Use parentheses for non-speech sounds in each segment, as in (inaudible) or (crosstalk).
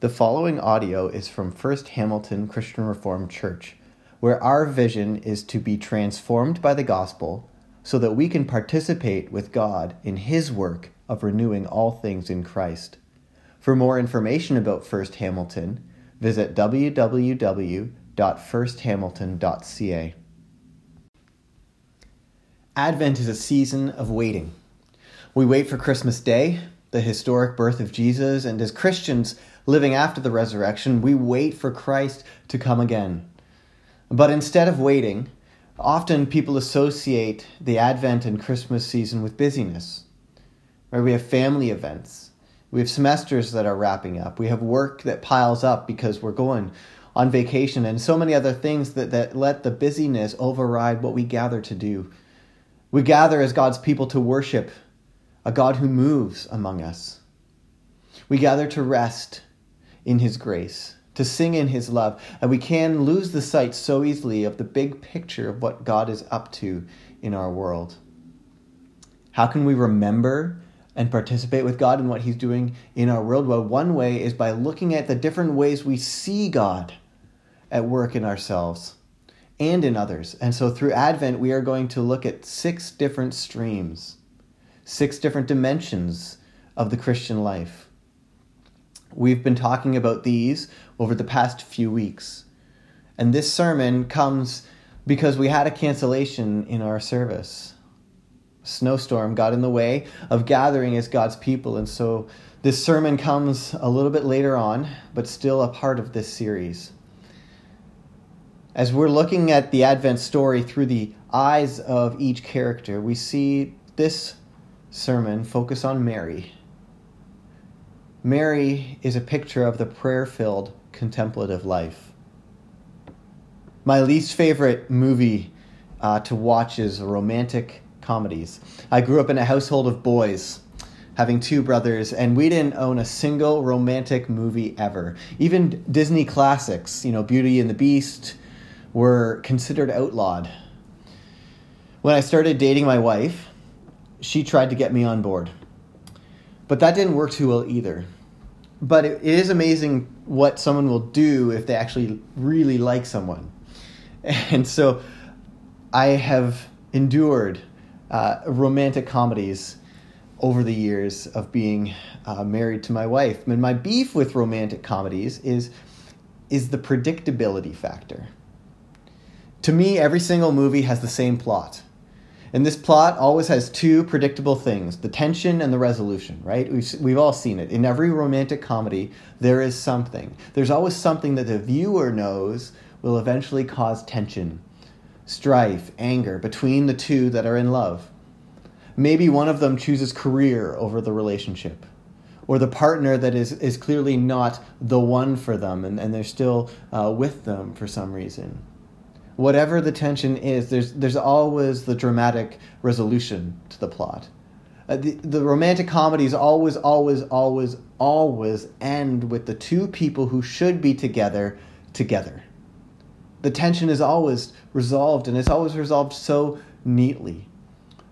The following audio is from First Hamilton Christian Reformed Church, where our vision is to be transformed by the gospel so that we can participate with God in His work of renewing all things in Christ. For more information about First Hamilton, visit www.firsthamilton.ca. Advent is a season of waiting. We wait for Christmas Day, the historic birth of Jesus, and as Christians, living after the resurrection, we wait for Christ to come again. But instead of waiting, often people associate the Advent and Christmas season with busyness. Right? We have family events. We have semesters that are wrapping up. We have work that piles up because we're going on vacation and so many other things that, that let the busyness override what we gather to do. We gather as God's people to worship a God who moves among us. We gather to rest in His grace, to sing in His love. And we can lose the sight so easily of the big picture of what God is up to in our world. How can we remember and participate with God in what He's doing in our world? Well, one way is by looking at the different ways we see God at work in ourselves and in others. And so through Advent, we are going to look at six different streams, six different dimensions of the Christian life. We've been talking about these over the past few weeks. And this sermon comes because we had a cancellation in our service. snowstorm got in the way of gathering as God's people. And so this sermon comes a little bit later on, but still a part of this series. As we're looking at the Advent story through the eyes of each character, we see this sermon focus on Mary Mary is a picture of the prayer filled contemplative life. My least favorite movie uh, to watch is romantic comedies. I grew up in a household of boys, having two brothers, and we didn't own a single romantic movie ever. Even Disney classics, you know, Beauty and the Beast, were considered outlawed. When I started dating my wife, she tried to get me on board. But that didn't work too well either. But it, it is amazing what someone will do if they actually really like someone. (laughs) And so I have endured uh, romantic comedies over the years of being uh, married to my wife. And my beef with romantic comedies is, is the predictability factor. To me, every single movie has the same plot. And this plot always has two predictable things the tension and the resolution, right? We've, we've all seen it. In every romantic comedy, there is something. There's always something that the viewer knows will eventually cause tension, strife, anger between the two that are in love. Maybe one of them chooses career over the relationship, or the partner that is, is clearly not the one for them and, and they're still uh, with them for some reason whatever the tension is, there's there's always the dramatic resolution to the plot. Uh, the, the romantic comedies always, always, always, always end with the two people who should be together together. The tension is always resolved, and it's always resolved so neatly,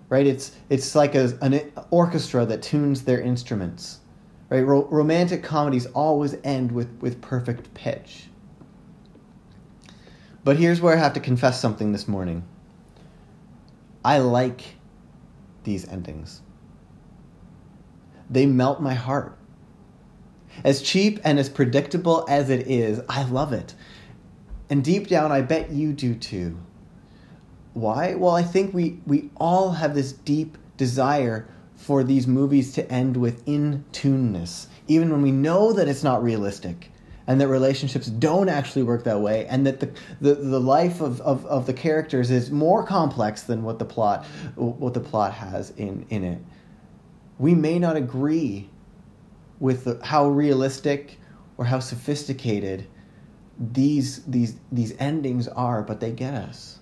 right? It's it's like a, an orchestra that tunes their instruments, right? Ro- romantic comedies always end with with perfect pitch. But here's where I have to confess something this morning. I like these endings. They melt my heart. As cheap and as predictable as it is, I love it. And deep down, I bet you do too. Why? Well, I think we, we all have this deep desire for these movies to end with in tuneness, even when we know that it's not realistic and that relationships don't actually work that way and that the, the, the life of, of, of the characters is more complex than what the plot what the plot has in, in it. We may not agree with the, how realistic or how sophisticated these these these endings are but they get us.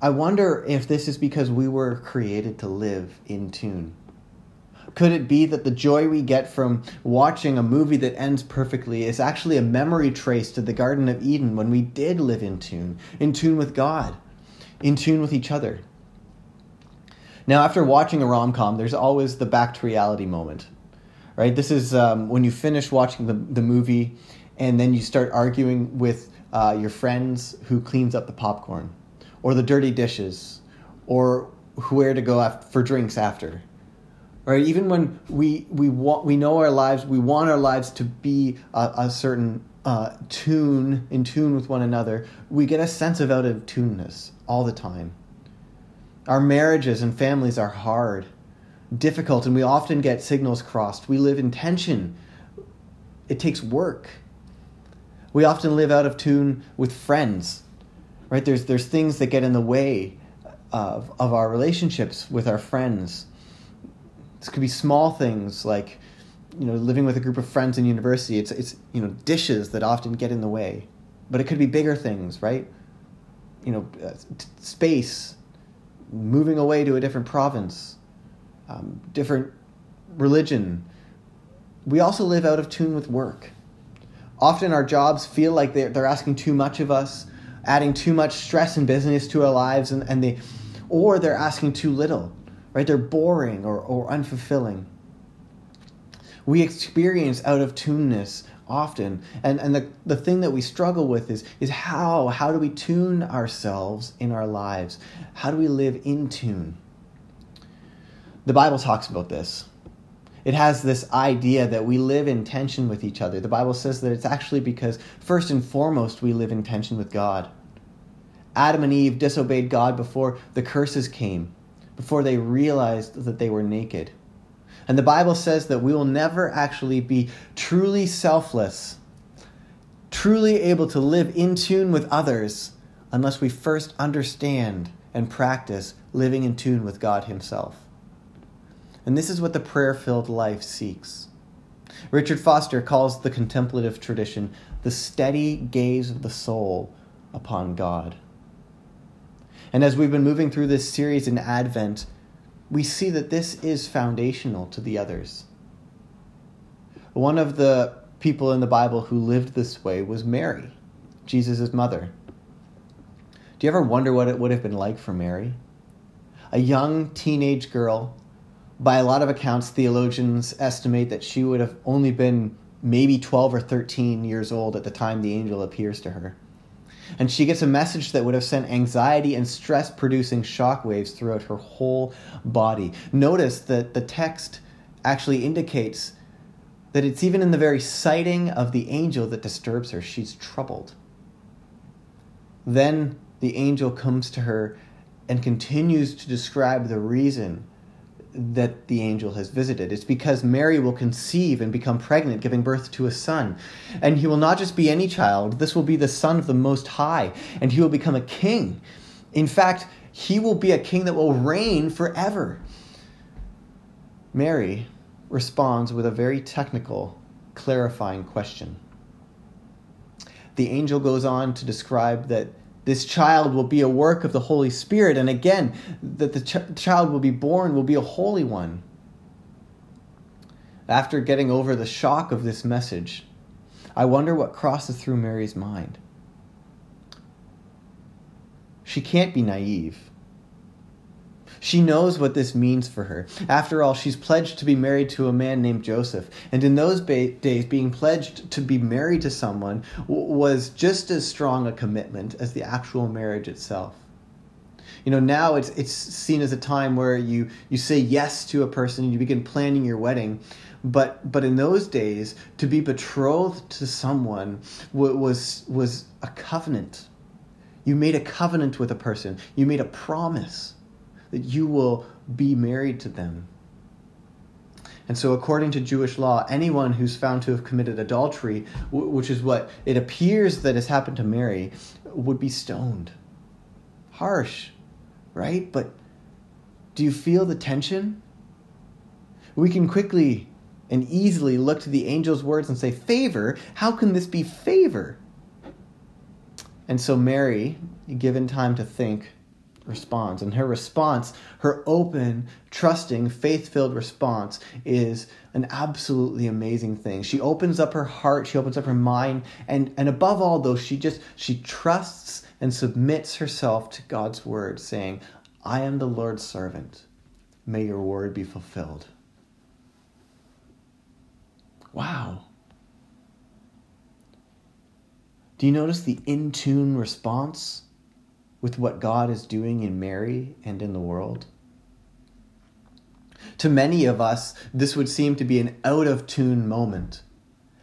I wonder if this is because we were created to live in tune could it be that the joy we get from watching a movie that ends perfectly is actually a memory trace to the Garden of Eden when we did live in tune, in tune with God, in tune with each other? Now, after watching a rom com, there's always the back to reality moment, right? This is um, when you finish watching the, the movie and then you start arguing with uh, your friends who cleans up the popcorn or the dirty dishes or where to go after, for drinks after. Right? Even when we, we, want, we know our lives, we want our lives to be a, a certain uh, tune, in tune with one another, we get a sense of out of tuneness all the time. Our marriages and families are hard, difficult, and we often get signals crossed. We live in tension. It takes work. We often live out of tune with friends. Right? There's there's things that get in the way of of our relationships with our friends. This could be small things like you know living with a group of friends in university. It's it's you know dishes that often get in the way. But it could be bigger things, right? You know, uh, t- space, moving away to a different province, um, different religion. We also live out of tune with work. Often our jobs feel like they're, they're asking too much of us, adding too much stress and business to our lives, and, and they, or they're asking too little, right? They're boring or, or unfulfilling. We experience out of tuneness often. And, and the, the thing that we struggle with is, is how? How do we tune ourselves in our lives? How do we live in tune? The Bible talks about this. It has this idea that we live in tension with each other. The Bible says that it's actually because, first and foremost, we live in tension with God. Adam and Eve disobeyed God before the curses came, before they realized that they were naked. And the Bible says that we will never actually be truly selfless, truly able to live in tune with others, unless we first understand and practice living in tune with God Himself. And this is what the prayer filled life seeks. Richard Foster calls the contemplative tradition the steady gaze of the soul upon God. And as we've been moving through this series in Advent, we see that this is foundational to the others. One of the people in the Bible who lived this way was Mary, Jesus' mother. Do you ever wonder what it would have been like for Mary? A young teenage girl. By a lot of accounts, theologians estimate that she would have only been maybe 12 or 13 years old at the time the angel appears to her and she gets a message that would have sent anxiety and stress producing shockwaves throughout her whole body. Notice that the text actually indicates that it's even in the very sighting of the angel that disturbs her. She's troubled. Then the angel comes to her and continues to describe the reason that the angel has visited. It's because Mary will conceive and become pregnant, giving birth to a son. And he will not just be any child, this will be the son of the Most High, and he will become a king. In fact, he will be a king that will reign forever. Mary responds with a very technical, clarifying question. The angel goes on to describe that this child will be a work of the Holy Spirit, and again, that the ch- child will be born will be a holy one. After getting over the shock of this message, I wonder what crosses through Mary's mind. She can't be naive. She knows what this means for her. After all, she's pledged to be married to a man named Joseph. And in those ba- days, being pledged to be married to someone w- was just as strong a commitment as the actual marriage itself. You know, now it's, it's seen as a time where you, you say yes to a person and you begin planning your wedding. But, but in those days, to be betrothed to someone was, was a covenant. You made a covenant with a person, you made a promise that you will be married to them. And so, according to Jewish law, anyone who's found to have committed adultery, which is what it appears that has happened to Mary, would be stoned. Harsh, right? But do you feel the tension? We can quickly and easily look to the angel's words and say, Favor? How can this be favor? And so, Mary, given time to think, responds. And her response, her open, trusting, faith filled response, is an absolutely amazing thing. She opens up her heart, she opens up her mind, and, and above all, though, she just she trusts and submits herself to God's word, saying, I am the Lord's servant. May your word be fulfilled. Wow. Do you notice the in tune response with what God is doing in Mary and in the world? To many of us, this would seem to be an out of tune moment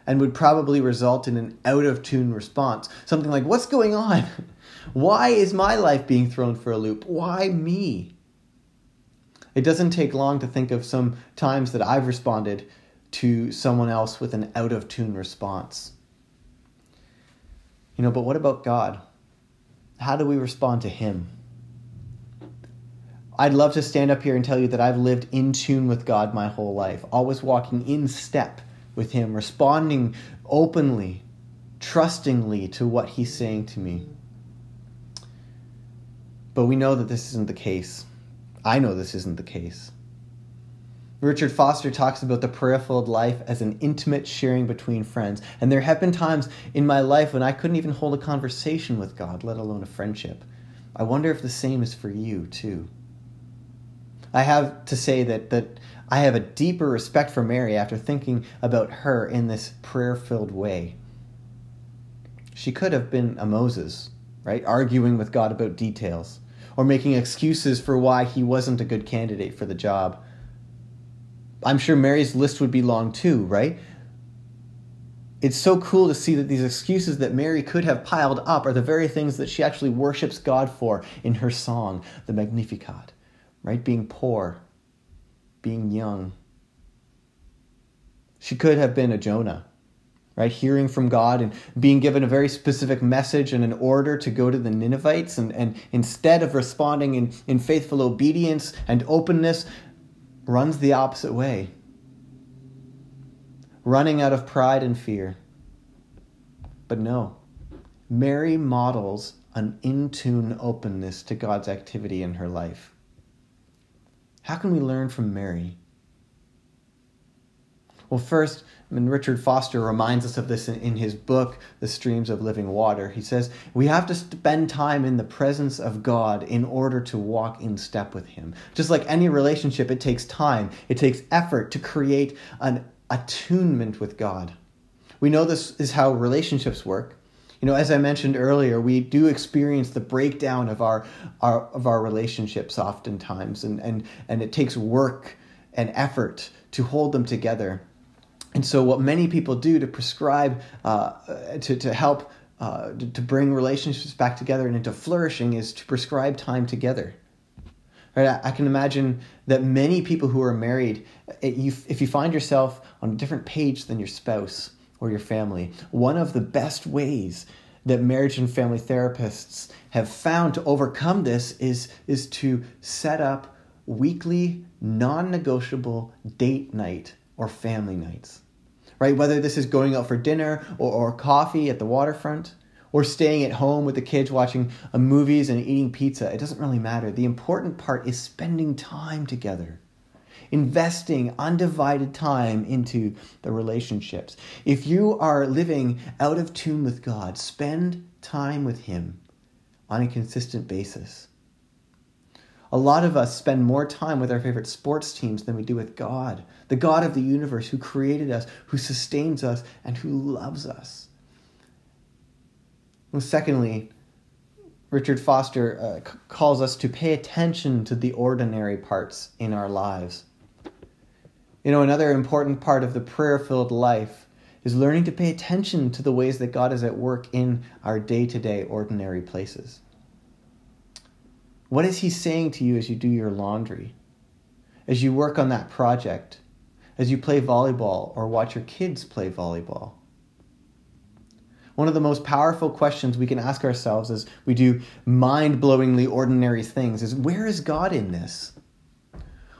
and would probably result in an out of tune response. Something like, What's going on? (laughs) Why is my life being thrown for a loop? Why me? It doesn't take long to think of some times that I've responded to someone else with an out of tune response. You know, but what about God? How do we respond to Him? I'd love to stand up here and tell you that I've lived in tune with God my whole life, always walking in step with Him, responding openly, trustingly to what He's saying to me. But we know that this isn't the case. I know this isn't the case. Richard Foster talks about the prayer filled life as an intimate sharing between friends. And there have been times in my life when I couldn't even hold a conversation with God, let alone a friendship. I wonder if the same is for you, too. I have to say that, that I have a deeper respect for Mary after thinking about her in this prayer filled way. She could have been a Moses, right? Arguing with God about details, or making excuses for why he wasn't a good candidate for the job I'm sure Mary's list would be long too, right? It's so cool to see that these excuses that Mary could have piled up are the very things that she actually worships God for in her song, the Magnificat, right? Being poor, being young. She could have been a Jonah, right? Hearing from God and being given a very specific message and an order to go to the Ninevites. And, and instead of responding in, in faithful obedience and openness, runs the opposite way, running out of pride and fear. But no, Mary models an in tune openness to God's activity in her life. How can we learn from Mary? Well, first, and Richard Foster reminds us of this in, in, his book, The Streams of Living Water. He says, We have to spend time in the presence of God in order to walk in step with Him. Just like any relationship, it takes time, it takes effort to create an attunement with God. We know this is how relationships work. You know, as I mentioned earlier, we do experience the breakdown of our, our of our relationships oftentimes, and, and, and it takes work and effort to hold them together. And so, what many people do to prescribe, uh, to, to help uh, to bring relationships back together and into flourishing is to prescribe time together. Right? I can imagine that many people who are married, if you find yourself on a different page than your spouse or your family, one of the best ways that marriage and family therapists have found to overcome this is, is to set up weekly, non negotiable date night or family nights, right? Whether this is going out for dinner or, or coffee at the waterfront or staying at home with the kids watching uh, movies and eating pizza, it doesn't really matter. The important part is spending time together. Investing undivided time into the relationships. If you are living out of tune with God, spend time with Him on a consistent basis. A lot of us spend more time with our favorite sports teams than we do with God, the God of the universe who created us, who sustains us, and who loves us. Secondly, Richard Foster uh, c- calls us to pay attention to the ordinary parts in our lives. You know, another important part of the prayer filled life is learning to pay attention to the ways that God is at work in our day to day ordinary places. What is He saying to you as you do your laundry, as you work on that project, as you play volleyball or watch your kids play volleyball? One of the most powerful questions we can ask ourselves as we do mind blowingly ordinary things is where is God in this?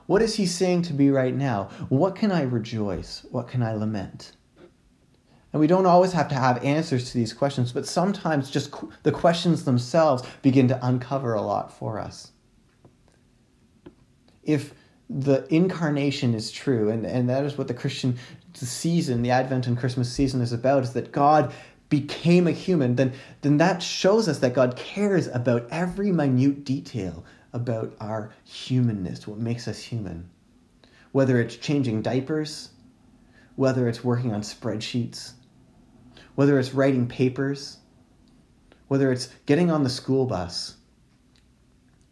What is He saying to me right now? What can I rejoice? What can I lament? And we don't always have to have answers to these questions, but sometimes just qu- the questions themselves begin to uncover a lot for us. If the incarnation is true, and, and that is what the Christian season, the Advent and Christmas season is about, is that God became a human, then, then that shows us that God cares about every minute detail about our humanness, what makes us human. Whether it's changing diapers, whether it's working on spreadsheets, whether it's writing papers, whether it's getting on the school bus.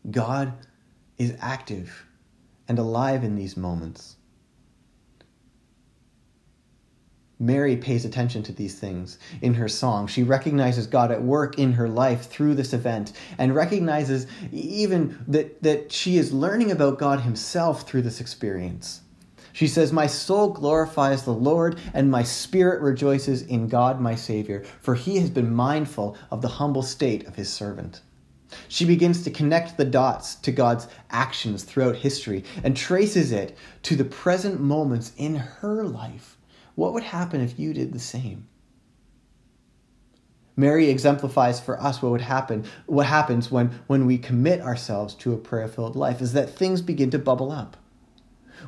God is active and alive in these moments. Mary pays attention to these things in her song. She recognizes God at work in her life through this event and recognizes even that, that she is learning about God Himself through this experience. She says, My soul glorifies the Lord, and my spirit rejoices in God my Savior, for He has been mindful of the humble state of His servant. She begins to connect the dots to God's actions throughout history and traces it to the present moments in her life what would happen if you did the same? Mary exemplifies for us what would happen, what happens when, when we commit ourselves to a prayer filled life, is that things begin to bubble up.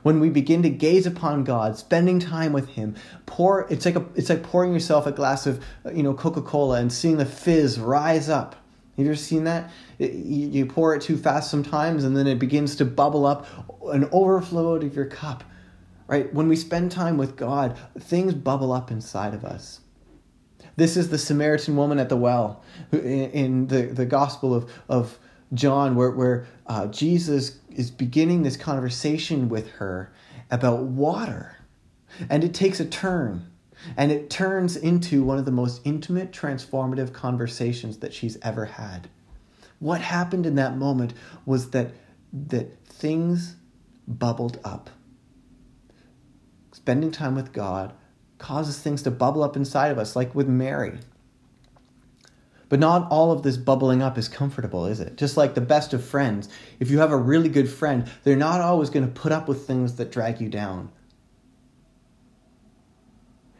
When we begin to gaze upon God, spending time with Him, pour it's like a, it's like pouring yourself a glass of you know Coca Cola and seeing the fizz rise up. Have you ever seen that? It, you, pour it too fast sometimes, and then it begins to bubble up and overflow out of your cup right? When we spend time with God, things bubble up inside of us. This is the Samaritan woman at the well in the, the Gospel of, of John, where, where uh, Jesus is beginning this conversation with her about water. And it takes a turn. And it turns into one of the most intimate, transformative conversations that she's ever had. What happened in that moment was that, that things bubbled up spending time with God causes things to bubble up inside of us, like with Mary. But not all of this bubbling up is comfortable, is it? Just like the best of friends, if you have a really good friend, they're not always going to put up with things that drag you down.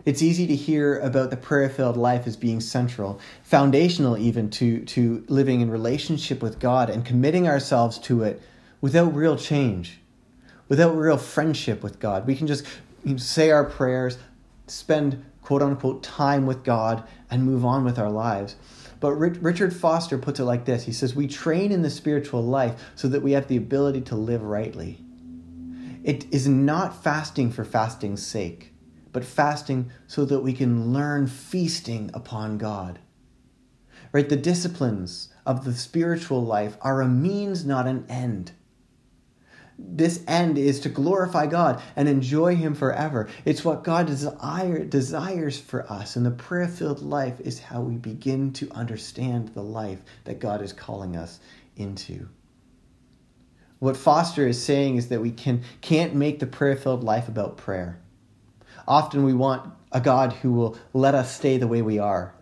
It's easy to hear about the prayer filled life as being central, foundational even to, to living in relationship with God and committing ourselves to it without real change, without real friendship with God. We can just say our prayers, spend quote unquote time with God, and move on with our lives. But Richard Foster puts it like this He says, We train in the spiritual life so that we have the ability to live rightly. It is not fasting for fasting's sake, but fasting so that we can learn feasting upon God. Right? The disciplines of the spiritual life are a means, not an end this end is to glorify God and enjoy Him forever. It's what God desire, desires for us. And the prayer filled life is how we begin to understand the life that God is calling us into. What Foster is saying is that we can, can't make the prayer filled life about prayer. Often we want a God who will let us stay the way we are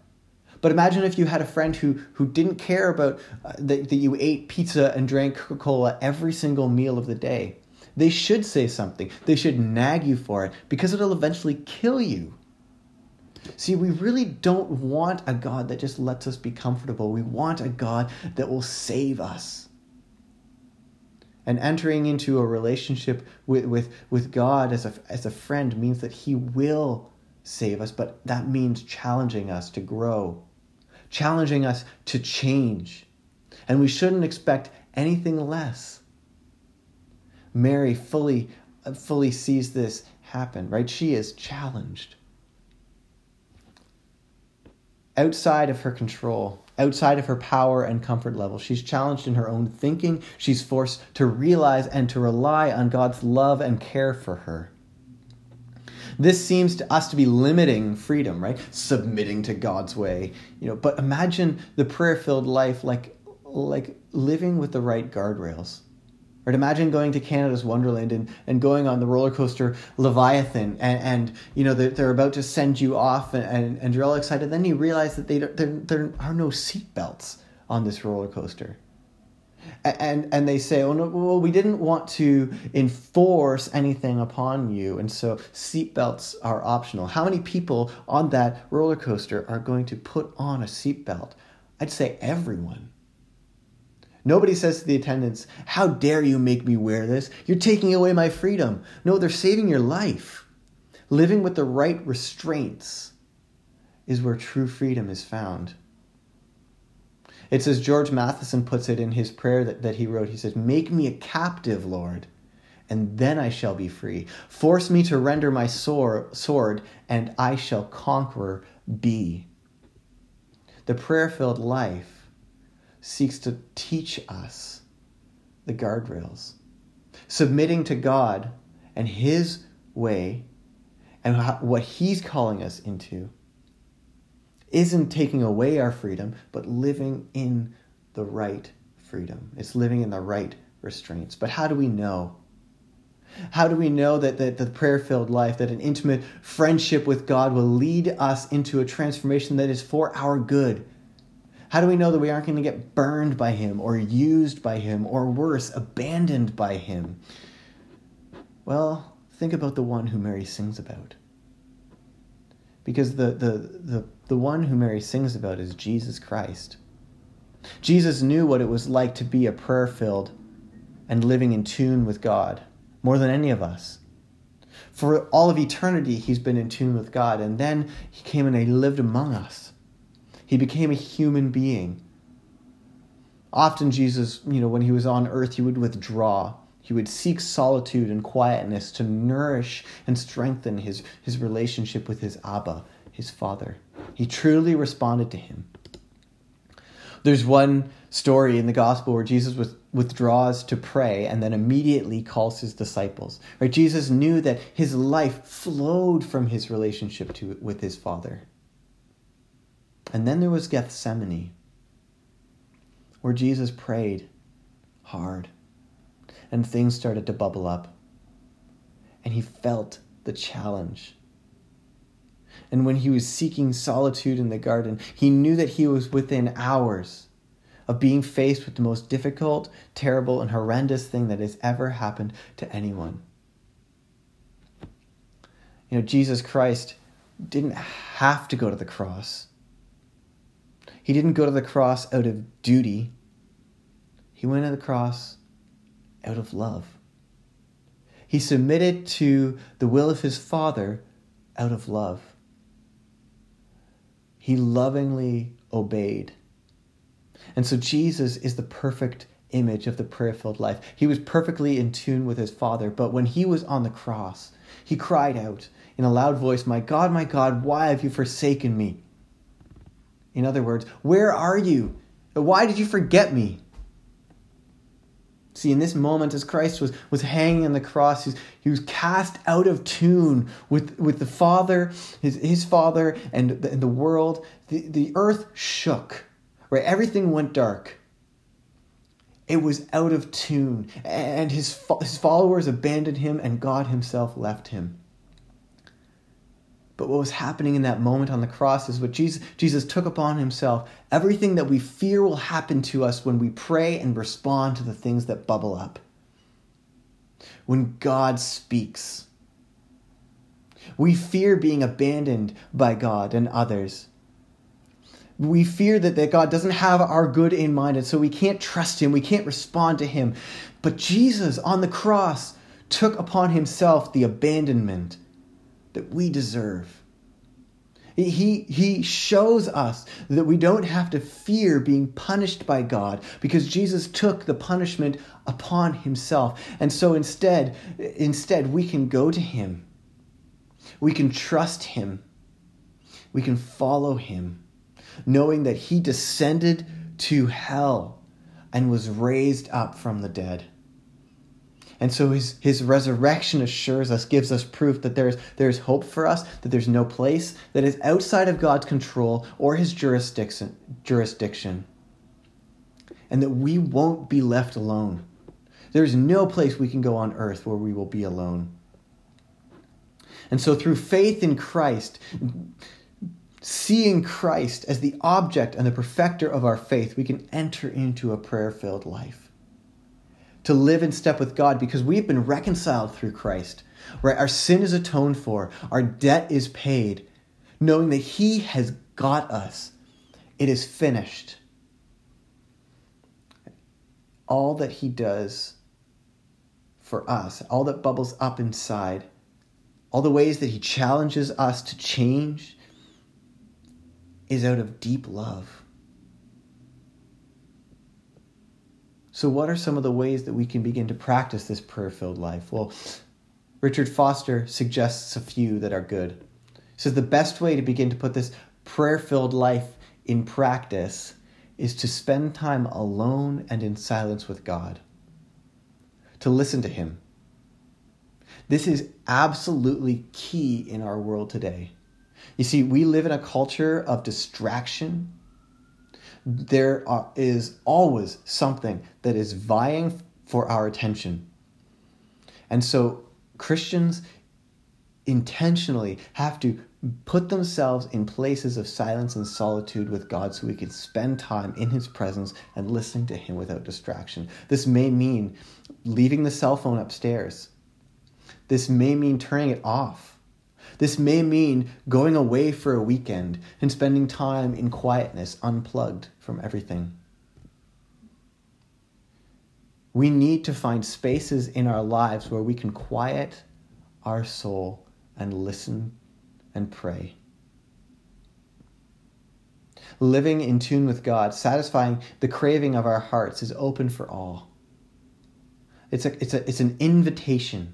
but imagine if you had a friend who, who didn't care about uh, that, that you ate pizza and drank Coca Cola every single meal of the day. They should say something. They should nag you for it because it'll eventually kill you. See, we really don't want a God that just lets us be comfortable. We want a God that will save us. And entering into a relationship with, with, with God as a, as a friend means that He will save us, but that means challenging us to grow challenging us to change. And we shouldn't expect anything less. Mary fully, fully sees this happen, right? She is challenged. Outside of her control, outside of her power and comfort level. She's challenged in her own thinking. She's forced to realize and to rely on God's love and care for her. This seems to us to be limiting freedom, right? Submitting to God's way. You know, but imagine the prayer-filled life like like living with the right guardrails. Right? Imagine going to Canada's Wonderland and, and going on the roller coaster Leviathan, and, and you know they're, they're about to send you off, and, and, and you're all excited. Then you realize that they there, there are no seat belts on this roller coaster and and they say, "Oh no, well, we didn't want to enforce anything upon you, and so seatbelts are optional." How many people on that roller coaster are going to put on a seatbelt? I'd say everyone. Nobody says to the attendants, "How dare you make me wear this? You're taking away my freedom." No, they're saving your life. Living with the right restraints is where true freedom is found. It's as George Matheson puts it in his prayer that, that he wrote. He says, Make me a captive, Lord, and then I shall be free. Force me to render my sword, and I shall conqueror be. The prayer filled life seeks to teach us the guardrails, submitting to God and His way and what He's calling us into isn't taking away our freedom, but living in the right freedom. It's living in the right restraints. But how do we know? How do we know that, that the prayer filled life, that an intimate friendship with God will lead us into a transformation that is for our good? How do we know that we aren't going to get burned by Him or used by Him or worse, abandoned by Him? Well, think about the one who Mary sings about. Because the, the, the, the one who Mary sings about is Jesus Christ. Jesus knew what it was like to be a prayer filled and living in tune with God more than any of us. For all of eternity, he's been in tune with God, and then he came and he lived among us. He became a human being. Often, Jesus, you know, when he was on earth, he would withdraw. He would seek solitude and quietness to nourish and strengthen his, his relationship with his Abba, his Father. He truly responded to him. There's one story in the gospel where Jesus withdraws to pray and then immediately calls his disciples. Right? Jesus knew that his life flowed from his relationship to, with his Father. And then there was Gethsemane, where Jesus prayed hard and things started to bubble up. And he felt the challenge. And when he was seeking solitude in the garden, he knew that he was within hours of being faced with the most difficult, terrible, and horrendous thing that has ever happened to anyone. You know, Jesus Christ didn't have to go to the cross. He didn't go to the cross out of duty. He went to the cross out of love. He submitted to the will of his Father out of love. He lovingly obeyed. And so Jesus is the perfect image of the prayer filled life. He was perfectly in tune with his Father, but when he was on the cross, he cried out in a loud voice, My God, my God, why have you forsaken me? In other words, where are you? Why did you forget me? See, in this moment, as Christ was, was hanging on the cross, he was, he was cast out of tune with, with the Father, his, his Father, and the, and the world. The, the earth shook, right? Everything went dark. It was out of tune, and his, his followers abandoned him, and God himself left him. But what was happening in that moment on the cross is what Jesus, Jesus took upon himself everything that we fear will happen to us when we pray and respond to the things that bubble up. When God speaks, we fear being abandoned by God and others. We fear that, that God doesn't have our good in mind, and so we can't trust Him, we can't respond to Him. But Jesus on the cross took upon Himself the abandonment that we deserve. He, he shows us that we don't have to fear being punished by God because Jesus took the punishment upon himself. And so instead, instead we can go to him. We can trust him. We can follow him, knowing that he descended to hell and was raised up from the dead. And so his, his resurrection assures us, gives us proof that there's, there's hope for us, that there's no place that is outside of God's control or his jurisdiction, jurisdiction, and that we won't be left alone. There's no place we can go on earth where we will be alone. And so, through faith in Christ, seeing Christ as the object and the perfecter of our faith, we can enter into a prayer filled life to live in step with God because we've been reconciled through Christ. Right? Our sin is atoned for, our debt is paid, knowing that He has got us. It is finished. All that He does for us, all that bubbles up inside, all the ways that He challenges us to change, is out of deep love So, what are some of the ways that we can begin to practice this prayer filled life? Well, Richard Foster suggests a few that are good. He says the best way to begin to put this prayer filled life in practice is to spend time alone and in silence with God, to listen to Him. This is absolutely key in our world today. You see, we live in a culture of distraction. There are, is always something that is vying for our attention. And so Christians intentionally have to put themselves in places of silence and solitude with God so we can spend time in His presence and listening to Him without distraction. This may mean leaving the cell phone upstairs. This may mean turning it off. This may mean going away for a weekend and spending time in quietness, unplugged from everything. We need to find spaces in our lives where we can quiet our soul and listen and pray. Living in tune with God, satisfying the craving of our hearts, is open for all. It's, a, it's, a, it's an invitation.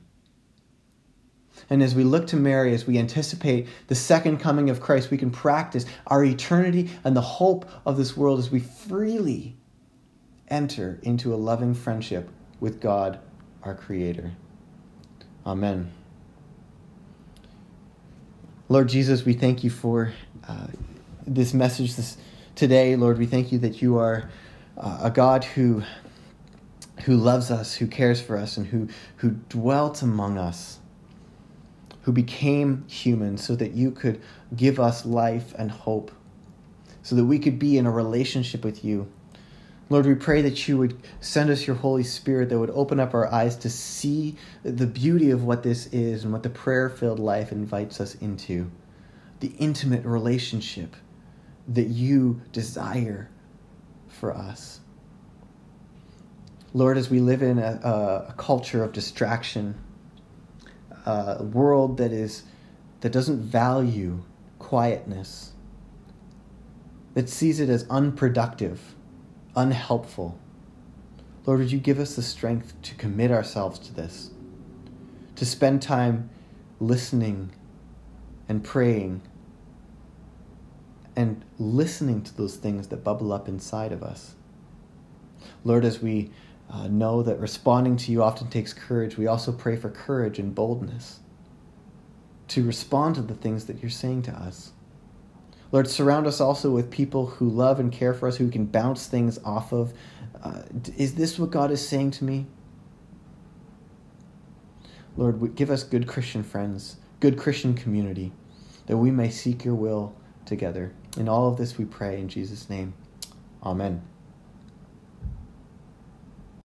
And as we look to Mary, as we anticipate the second coming of Christ, we can practice our eternity and the hope of this world as we freely enter into a loving friendship with God, our Creator. Amen. Lord Jesus, we thank you for uh, this message this, today. Lord, we thank you that you are uh, a God who, who loves us, who cares for us, and who, who dwelt among us, who became human so that you could give us life and hope, so that we could be in a relationship with you. Lord, we pray that you would send us your Holy Spirit that would open up our eyes to see the beauty of what this is and what the prayer filled life invites us into. The intimate relationship that you desire for us. Lord, as we live in a, a culture of distraction, a world that is that doesn't value quietness, that sees it as unproductive unhelpful. Lord, would you give us the strength to commit ourselves to this, to spend time listening and praying and listening to those things that bubble up inside of us. Lord, as we uh, know that responding to you often takes courage, we also pray for courage and boldness to respond to the things that you're saying to us. Lord, surround us also with people who love and care for us, who can bounce things off of. Uh, is this what God is saying to me? Lord, give us good Christian friends, good Christian community, that we may seek your will together. In all of this we pray in Jesus' name. Amen.